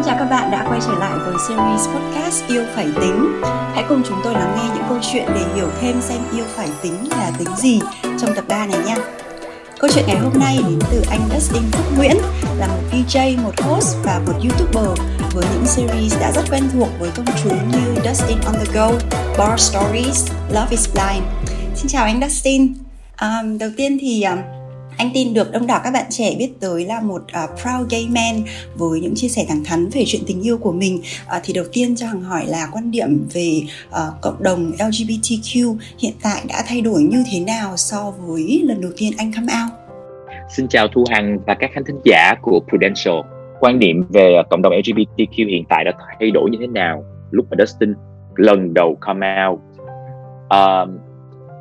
Xin chào các bạn đã quay trở lại với series podcast Yêu Phải Tính Hãy cùng chúng tôi lắng nghe những câu chuyện để hiểu thêm xem yêu phải tính là tính gì trong tập 3 này nha Câu chuyện ngày hôm nay đến từ anh Dustin Phúc Nguyễn là một DJ, một host và một YouTuber với những series đã rất quen thuộc với công chúng như Dustin on the Go, Bar Stories, Love is Blind. Xin chào anh Dustin. Um, đầu tiên thì um, anh tin được đông đảo các bạn trẻ biết tới là một uh, proud gay man với những chia sẻ thẳng thắn về chuyện tình yêu của mình. Uh, thì đầu tiên cho Hằng hỏi là quan điểm về uh, cộng đồng LGBTQ hiện tại đã thay đổi như thế nào so với lần đầu tiên anh come out? Xin chào Thu Hằng và các khán thính giả của Prudential. Quan điểm về cộng đồng LGBTQ hiện tại đã thay đổi như thế nào lúc mà Dustin lần đầu come out? Uh,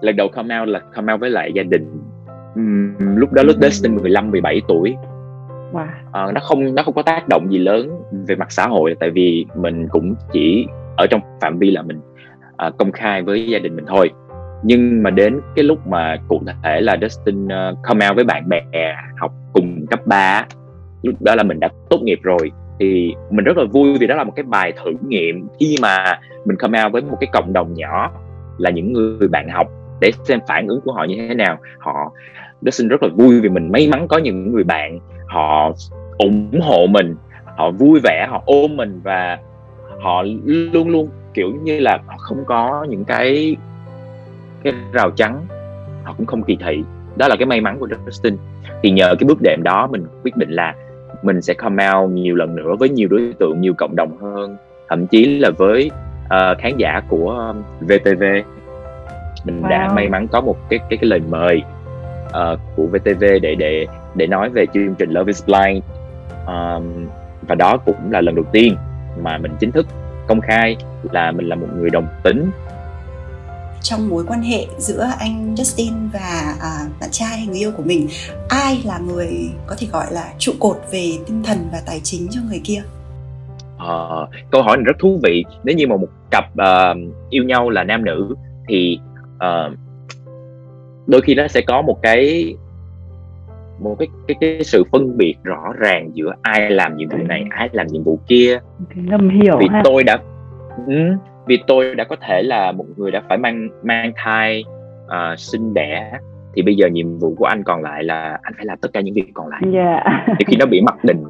lần đầu come out là come out với lại gia đình um, lúc đó lúc Dustin 15 17 tuổi. Wow. uh, nó không nó không có tác động gì lớn về mặt xã hội tại vì mình cũng chỉ ở trong phạm vi là mình uh, công khai với gia đình mình thôi. Nhưng mà đến cái lúc mà cụ thể là Dustin uh, come out với bạn bè học cùng cấp 3 lúc đó là mình đã tốt nghiệp rồi. Thì mình rất là vui vì đó là một cái bài thử nghiệm khi mà mình come out với một cái cộng đồng nhỏ là những người bạn học để xem phản ứng của họ như thế nào. Họ Dustin rất là vui vì mình may mắn có những người bạn họ ủng hộ mình họ vui vẻ họ ôm mình và họ luôn luôn kiểu như là họ không có những cái cái rào chắn họ cũng không kỳ thị. Đó là cái may mắn của Dustin thì nhờ cái bước đệm đó mình quyết định là mình sẽ come out nhiều lần nữa với nhiều đối tượng nhiều cộng đồng hơn. Thậm chí là với uh, khán giả của VTV mình wow. đã may mắn có một cái cái cái lời mời uh, của VTV để để để nói về chương trình Love is Blind. Um, và đó cũng là lần đầu tiên mà mình chính thức công khai là mình là một người đồng tính. Trong mối quan hệ giữa anh Justin và à, bạn trai hay người yêu của mình ai là người có thể gọi là trụ cột về tinh thần và tài chính cho người kia? À, câu hỏi này rất thú vị. Nếu như mà một cặp uh, yêu nhau là nam nữ thì uh, đôi khi nó sẽ có một cái một cái cái cái sự phân biệt rõ ràng giữa ai làm nhiệm vụ này ai làm nhiệm vụ kia ngầm hiểu vì ha. tôi đã ừ, vì tôi đã có thể là một người đã phải mang mang thai uh, sinh đẻ thì bây giờ nhiệm vụ của anh còn lại là anh phải làm tất cả những việc còn lại yeah. thì khi nó bị mặc định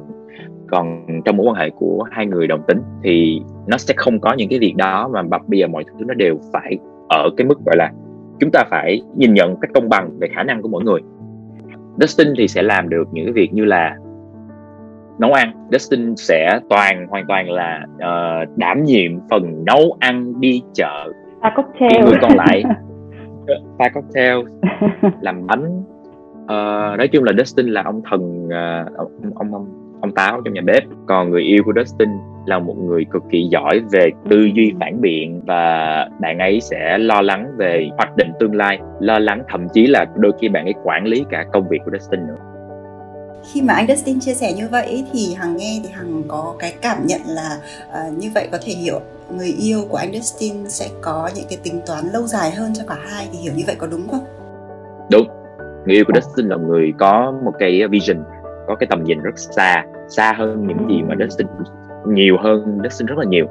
còn trong mối quan hệ của hai người đồng tính thì nó sẽ không có những cái việc đó mà bây giờ mọi thứ nó đều phải ở cái mức gọi là chúng ta phải nhìn nhận cách công bằng về khả năng của mỗi người. Dustin thì sẽ làm được những cái việc như là nấu ăn. Dustin sẽ toàn hoàn toàn là uh, đảm nhiệm phần nấu ăn đi chợ. Pha cocktail. Người còn lại. Pha cocktail làm bánh. Uh, nói chung là Dustin là ông thần uh, ông, ông ông ông táo trong nhà bếp. Còn người yêu của Dustin là một người cực kỳ giỏi về tư duy phản biện và bạn ấy sẽ lo lắng về hoạch định tương lai lo lắng thậm chí là đôi khi bạn ấy quản lý cả công việc của Dustin nữa khi mà anh Dustin chia sẻ như vậy thì hằng nghe thì hằng có cái cảm nhận là uh, như vậy có thể hiểu người yêu của anh Dustin sẽ có những cái tính toán lâu dài hơn cho cả hai thì hiểu như vậy có đúng không? Đúng. Người yêu của Dustin là người có một cái vision, có cái tầm nhìn rất xa, xa hơn những gì mà Dustin nhiều hơn Dustin rất là nhiều.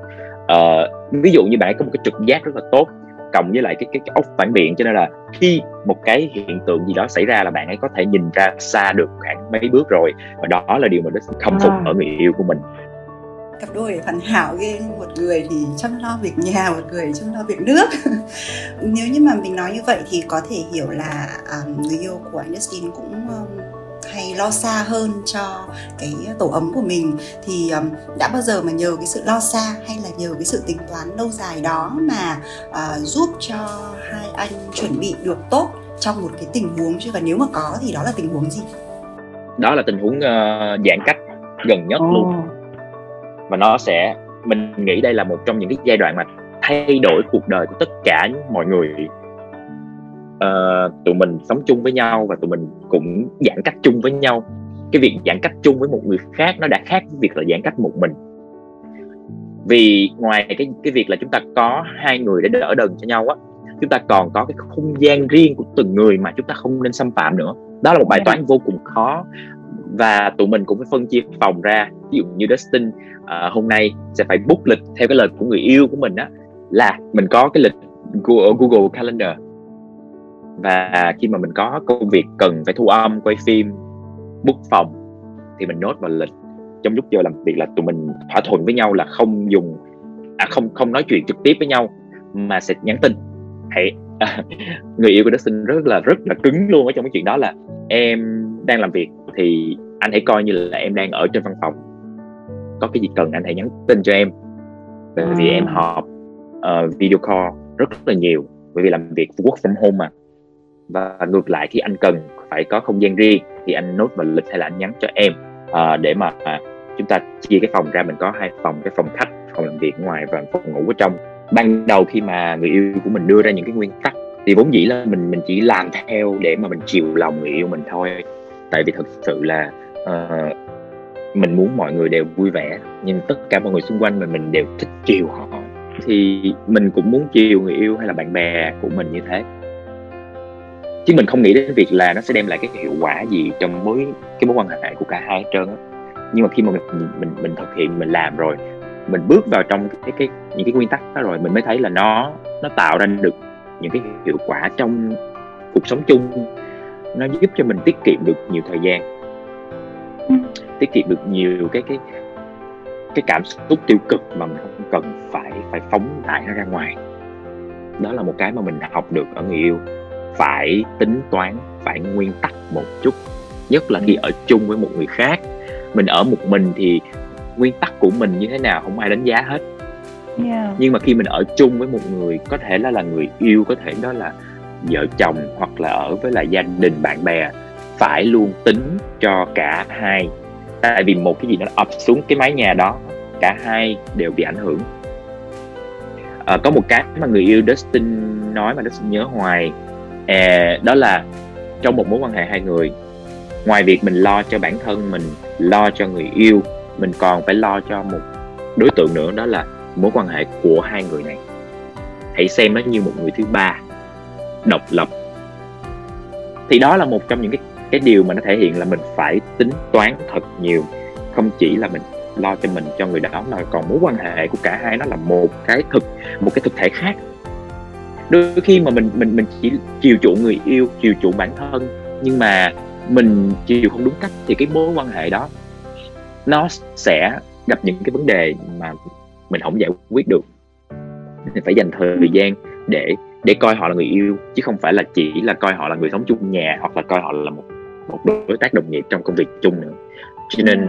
Uh, ví dụ như bạn có một cái trực giác rất là tốt cộng với lại cái cái, cái ốc phản biện cho nên là khi một cái hiện tượng gì đó xảy ra là bạn ấy có thể nhìn ra xa được khoảng mấy bước rồi và đó là điều mà Dustin khâm phục à. ở người yêu của mình cặp đôi hoàn hảo ghê một người thì chăm lo việc nhà một người chăm lo việc nước nếu như mà mình nói như vậy thì có thể hiểu là um, người yêu của anh Dustin cũng um, hay lo xa hơn cho cái tổ ấm của mình thì đã bao giờ mà nhờ cái sự lo xa hay là nhờ cái sự tính toán lâu dài đó mà uh, giúp cho hai anh chuẩn bị được tốt trong một cái tình huống? Chứ và nếu mà có thì đó là tình huống gì? Đó là tình huống uh, giãn cách gần nhất oh. luôn và nó sẽ mình nghĩ đây là một trong những cái giai đoạn mà thay đổi cuộc đời của tất cả mọi người uh, tụi mình sống chung với nhau và tụi mình cũng giãn cách chung với nhau. Cái việc giãn cách chung với một người khác nó đã khác với việc là giãn cách một mình. Vì ngoài cái cái việc là chúng ta có hai người để đỡ đần cho nhau á chúng ta còn có cái không gian riêng của từng người mà chúng ta không nên xâm phạm nữa. Đó là một bài toán vô cùng khó và tụi mình cũng phải phân chia phòng ra. Ví dụ như Dustin uh, hôm nay sẽ phải book lịch theo cái lịch của người yêu của mình á là mình có cái lịch của Google Calendar và khi mà mình có công việc cần phải thu âm quay phim book phòng thì mình nốt vào lịch. Trong lúc giờ làm việc là tụi mình thỏa thuận với nhau là không dùng à không không nói chuyện trực tiếp với nhau mà sẽ nhắn tin. Hãy à, người yêu của Dustin rất là rất là cứng luôn ở trong cái chuyện đó là em đang làm việc thì anh hãy coi như là em đang ở trên văn phòng. Có cái gì cần anh hãy nhắn tin cho em. Bởi vì em à. họp uh, video call rất là nhiều. Bởi vì làm việc work from home mà và ngược lại khi anh cần phải có không gian riêng thì anh nốt vào lịch hay là anh nhắn cho em uh, để mà uh, chúng ta chia cái phòng ra. Mình có hai phòng cái phòng khách phòng làm việc ngoài và phòng ngủ ở trong. Ban đầu khi mà người yêu của mình đưa ra những cái nguyên tắc thì vốn dĩ là mình mình chỉ làm theo để mà mình chiều lòng người yêu mình thôi. Tại vì thật sự là uh, mình muốn mọi người đều vui vẻ nhưng tất cả mọi người xung quanh mình mình đều thích chiều họ thì mình cũng muốn chiều người yêu hay là bạn bè của mình như thế chứ mình không nghĩ đến việc là nó sẽ đem lại cái hiệu quả gì trong mối cái mối quan hệ của cả hai hết trơn á. Nhưng mà khi mà mình mình mình thực hiện mình làm rồi mình bước vào trong cái cái những cái nguyên tắc đó rồi mình mới thấy là nó nó tạo ra được những cái hiệu quả trong cuộc sống chung. Nó giúp cho mình tiết kiệm được nhiều thời gian. Ừ. tiết kiệm được nhiều cái cái cái cảm xúc tiêu cực mà mình không cần phải phải phóng đại nó ra ngoài. Đó là một cái mà mình học được ở người yêu phải tính toán phải nguyên tắc một chút. Nhất là khi ở chung với một người khác. Mình ở một mình thì nguyên tắc của mình như thế nào không ai đánh giá hết. Yeah. nhưng mà khi mình ở chung với một người có thể là là người yêu có thể đó là vợ chồng hoặc là ở với là gia đình bạn bè phải luôn tính cho cả hai. Tại vì một cái gì nó ập xuống cái mái nhà đó cả hai đều bị ảnh hưởng. À, có một cái mà người yêu Dustin nói mà Dustin nhớ hoài à, đó là trong một mối quan hệ hai người. Ngoài việc mình lo cho bản thân mình lo cho người yêu mình còn phải lo cho một đối tượng nữa đó là mối quan hệ của hai người này. Hãy xem nó như một người thứ ba độc lập. Thì đó là một trong những cái cái điều mà nó thể hiện là mình phải tính toán thật nhiều. Không chỉ là mình lo cho mình cho người đó mà còn mối quan hệ của cả hai nó là một cái thực một cái thực thể khác đôi khi mà mình mình mình chỉ chiều chuộng người yêu chiều chuộng bản thân nhưng mà mình chiều không đúng cách thì cái mối quan hệ đó nó sẽ gặp những cái vấn đề mà mình không giải quyết được. Mình phải dành thời gian để để coi họ là người yêu chứ không phải là chỉ là coi họ là người sống chung nhà hoặc là coi họ là một một đối tác đồng nghiệp trong công việc chung nữa. Cho nên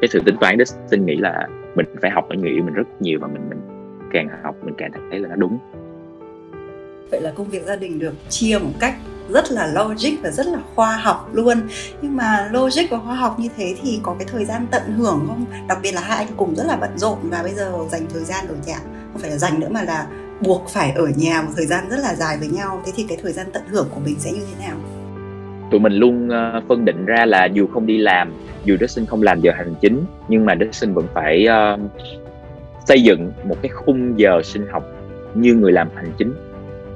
cái sự tính toán đó xin nghĩ là mình phải học ở người yêu mình rất nhiều và mình mình càng học mình càng thấy là nó đúng. Vậy là công việc gia đình được chia một cách rất là logic và rất là khoa học luôn. Nhưng mà logic và khoa học như thế thì có cái thời gian tận hưởng không? Đặc biệt là hai anh cùng rất là bận rộn và bây giờ dành thời gian ở nhà không phải là dành nữa mà là buộc phải ở nhà một thời gian rất là dài với nhau. Thế thì cái thời gian tận hưởng của mình sẽ như thế nào? Tụi mình luôn ờ, phân định ra là dù không đi làm dù Dustin không làm giờ hành chính nhưng mà Dustin vẫn phải uh, xây dựng một cái khung giờ sinh học như người làm hành chính.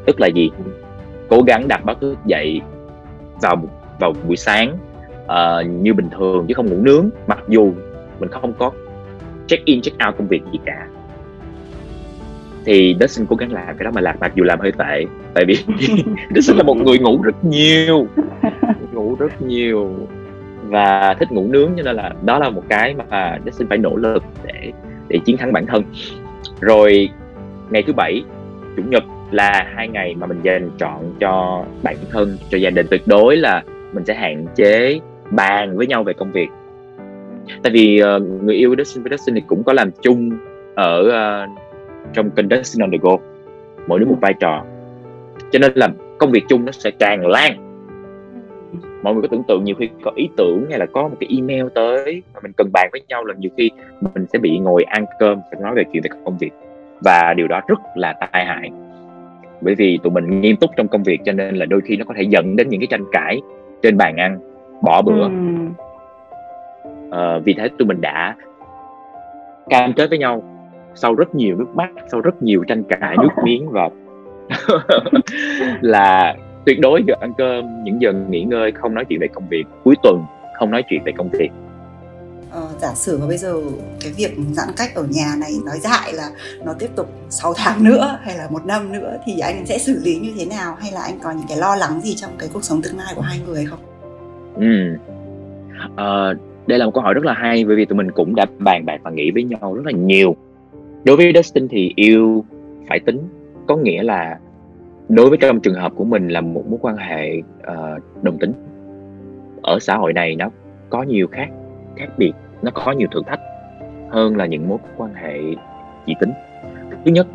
Tức là gì? Cố gắng đặt báo thức dậy vào vào buổi sáng uh, như bình thường chứ không ngủ nướng mặc dù mình không có check in check out công việc gì cả. Thì Dustin cố gắng làm cái đó mà làm mặc dù làm hơi tệ tại vì Dustin là một người ngủ rất nhiều ngủ rất nhiều và thích ngủ nướng cho nên là đó là một cái mà Dustin phải nỗ lực để để chiến thắng bản thân. Rồi ngày thứ bảy chủ nhật là hai ngày mà mình dành chọn cho bản thân cho gia đình. Tuyệt đối là mình sẽ hạn chế bàn với nhau về công việc. Tại vì uh, người yêu Dustin với Dustin thì cũng có làm chung ở uh, trong kênh Dustin on the go mỗi đứa một vai trò. Cho nên là công việc chung nó sẽ tràn lan mọi người có tưởng tượng nhiều khi có ý tưởng hay là có một cái email tới mà mình cần bàn với nhau là nhiều khi mình sẽ bị ngồi ăn cơm và nói về chuyện về công việc. Và điều đó rất là tai hại. Bởi vì tụi mình nghiêm túc trong công việc cho nên là đôi khi nó có thể dẫn đến những cái tranh cãi trên bàn ăn bỏ bữa. Ừ. à, vì thế tụi mình đã cam kết với nhau sau rất nhiều nước mắt sau rất nhiều tranh cãi nước miếng và là tuyệt đối giờ ăn cơm những giờ nghỉ ngơi không nói chuyện về công việc cuối tuần không nói chuyện về công việc Ờ, giả sử mà bây giờ cái việc giãn cách ở nhà này nói dại là nó tiếp tục 6 tháng nữa hay là một năm nữa thì anh sẽ xử lý như thế nào hay là anh có những cái lo lắng gì trong cái cuộc sống tương lai của hai người không? Ừ. À, đây là một câu hỏi rất là hay bởi vì tụi mình cũng đã bàn bạc và nghĩ với nhau rất là nhiều. Đối với Dustin thì yêu phải tính có nghĩa là đối với trong trường hợp của mình là một mối quan hệ uh, đồng tính ở xã hội này nó có nhiều khác khác biệt nó có nhiều thử thách hơn là những mối quan hệ dị tính. Thứ nhất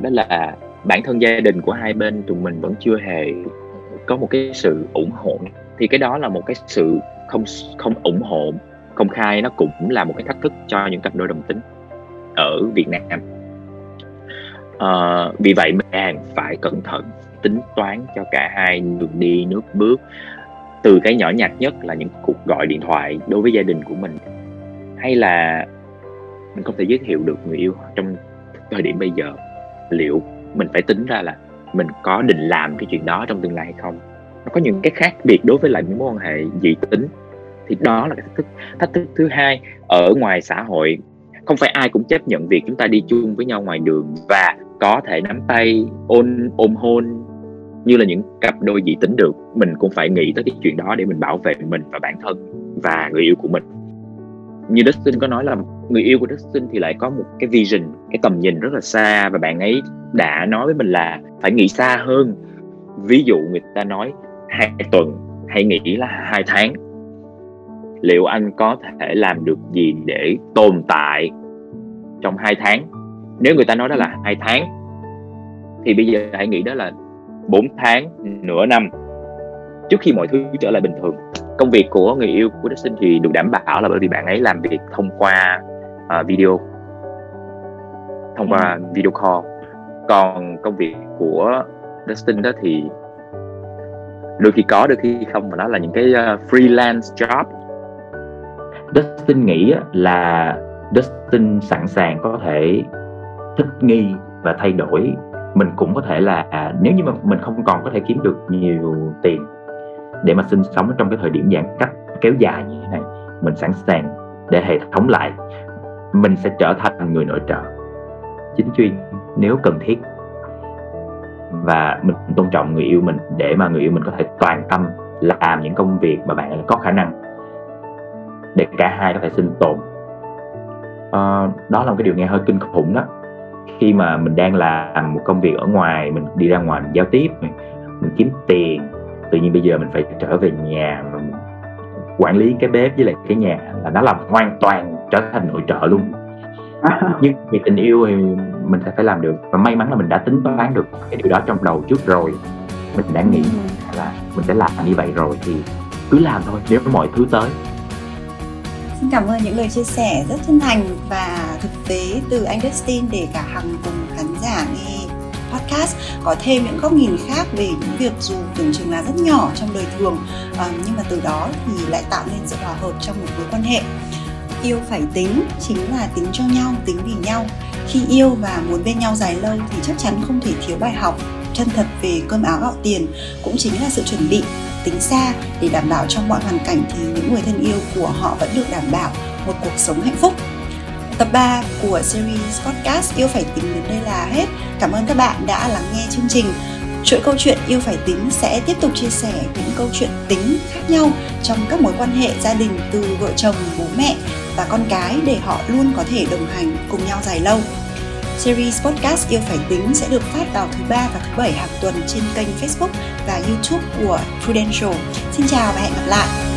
đó là bản thân gia đình của hai bên tụi mình vẫn chưa hề có một cái sự ủng hộ. Thì cái đó là một cái sự không không ủng hộ công khai nó cũng là một cái thách thức cho những cặp đôi đồng tính ở Việt Nam. À, vì vậy mình phải cẩn thận tính toán cho cả hai đường đi nước bước. Từ cái nhỏ nhặt nhất là những cuộc gọi điện thoại đối với gia đình của mình. Hay là mình không thể giới thiệu được người yêu trong thời điểm bây giờ. Liệu mình phải tính ra là mình có định làm cái chuyện đó trong tương lai hay không? Nó có những cái khác biệt đối với lại những mối quan hệ dị tính. Thì đó là cái thách thức thách thức thứ hai. Ở ngoài xã hội, không phải ai cũng chấp nhận việc chúng ta đi chung với nhau ngoài đường và có thể nắm tay, ôn, ôm hôn như là những cặp đôi dị tính được, mình cũng phải nghĩ tới cái chuyện đó để mình bảo vệ mình và bản thân và người yêu của mình. Như Dustin có nói là người yêu của Dustin thì lại có một cái vision, cái tầm nhìn rất là xa và bạn ấy đã nói với mình là phải nghĩ xa hơn. Ví dụ người ta nói hai tuần, hãy nghĩ là hai tháng. Liệu anh có thể làm được gì để tồn tại trong hai tháng? Nếu người ta nói đó là hai tháng, thì bây giờ hãy nghĩ đó là 4 tháng nửa năm. Trước khi mọi thứ trở lại bình thường công việc của người yêu của Dustin thì được đảm bảo là bởi vì bạn ấy làm việc thông qua uh, video. Thông qua ừ. video call. Còn công việc của Dustin đó thì đôi khi có đôi khi không mà nó là những cái uh, freelance job. Dustin nghĩ là Dustin sẵn sàng có thể thích nghi và thay đổi mình cũng có thể là à, nếu như mà mình không còn có thể kiếm được nhiều tiền để mà sinh sống trong cái thời điểm giãn cách kéo dài như thế này mình sẵn sàng để hệ thống lại mình sẽ trở thành người nội trợ. Chính chuyên nếu cần thiết và mình tôn trọng người yêu mình để mà người yêu mình có thể toàn tâm làm những công việc mà bạn có khả năng để cả hai có thể sinh tồn. À, đó là một cái điều nghe hơi kinh khủng đó khi mà mình đang làm một công việc ở ngoài mình đi ra ngoài mình giao tiếp mình, mình kiếm tiền tự nhiên bây giờ mình phải trở về nhà mà mình quản lý cái bếp với lại cái nhà là nó làm hoàn toàn trở thành nội trợ luôn. Nhưng vì tình yêu thì mình sẽ phải làm được và may mắn là mình đã tính toán được cái điều đó trong đầu trước rồi. Mình đã nghĩ ừ. là mình sẽ làm như vậy rồi thì cứ làm thôi nếu mọi thứ tới Xin cảm ơn những lời chia sẻ rất chân thành và thực tế từ anh Dustin để cả hàng cùng khán giả nghe podcast. Có thêm những góc nhìn khác về những việc dù tưởng chừng là rất nhỏ trong đời thường ờ, nhưng mà từ đó thì lại tạo nên sự hòa hợp trong một mối quan hệ. Yêu phải tính, chính là tính cho nhau, tính vì nhau. Khi yêu và muốn bên nhau dài lâu thì chắc chắn không thể thiếu bài học chân thật về cơm áo gạo tiền cũng chính là sự chuẩn bị tính xa để đảm bảo trong mọi hoàn cảnh thì những người thân yêu của họ vẫn được đảm bảo một cuộc sống hạnh phúc Tập 3 của series podcast Yêu Phải Tính đến đây là hết. Cảm ơn các bạn đã lắng nghe chương trình. Chuỗi câu chuyện Yêu Phải Tính sẽ tiếp tục chia sẻ những câu chuyện tính khác nhau trong các mối quan hệ gia đình từ vợ chồng, bố mẹ và con cái để họ luôn có thể đồng hành cùng nhau dài lâu. Series podcast Yêu Phải Tính sẽ được phát vào thứ ba và thứ bảy hàng tuần trên kênh Facebook và YouTube của Prudential. Xin chào và hẹn gặp lại!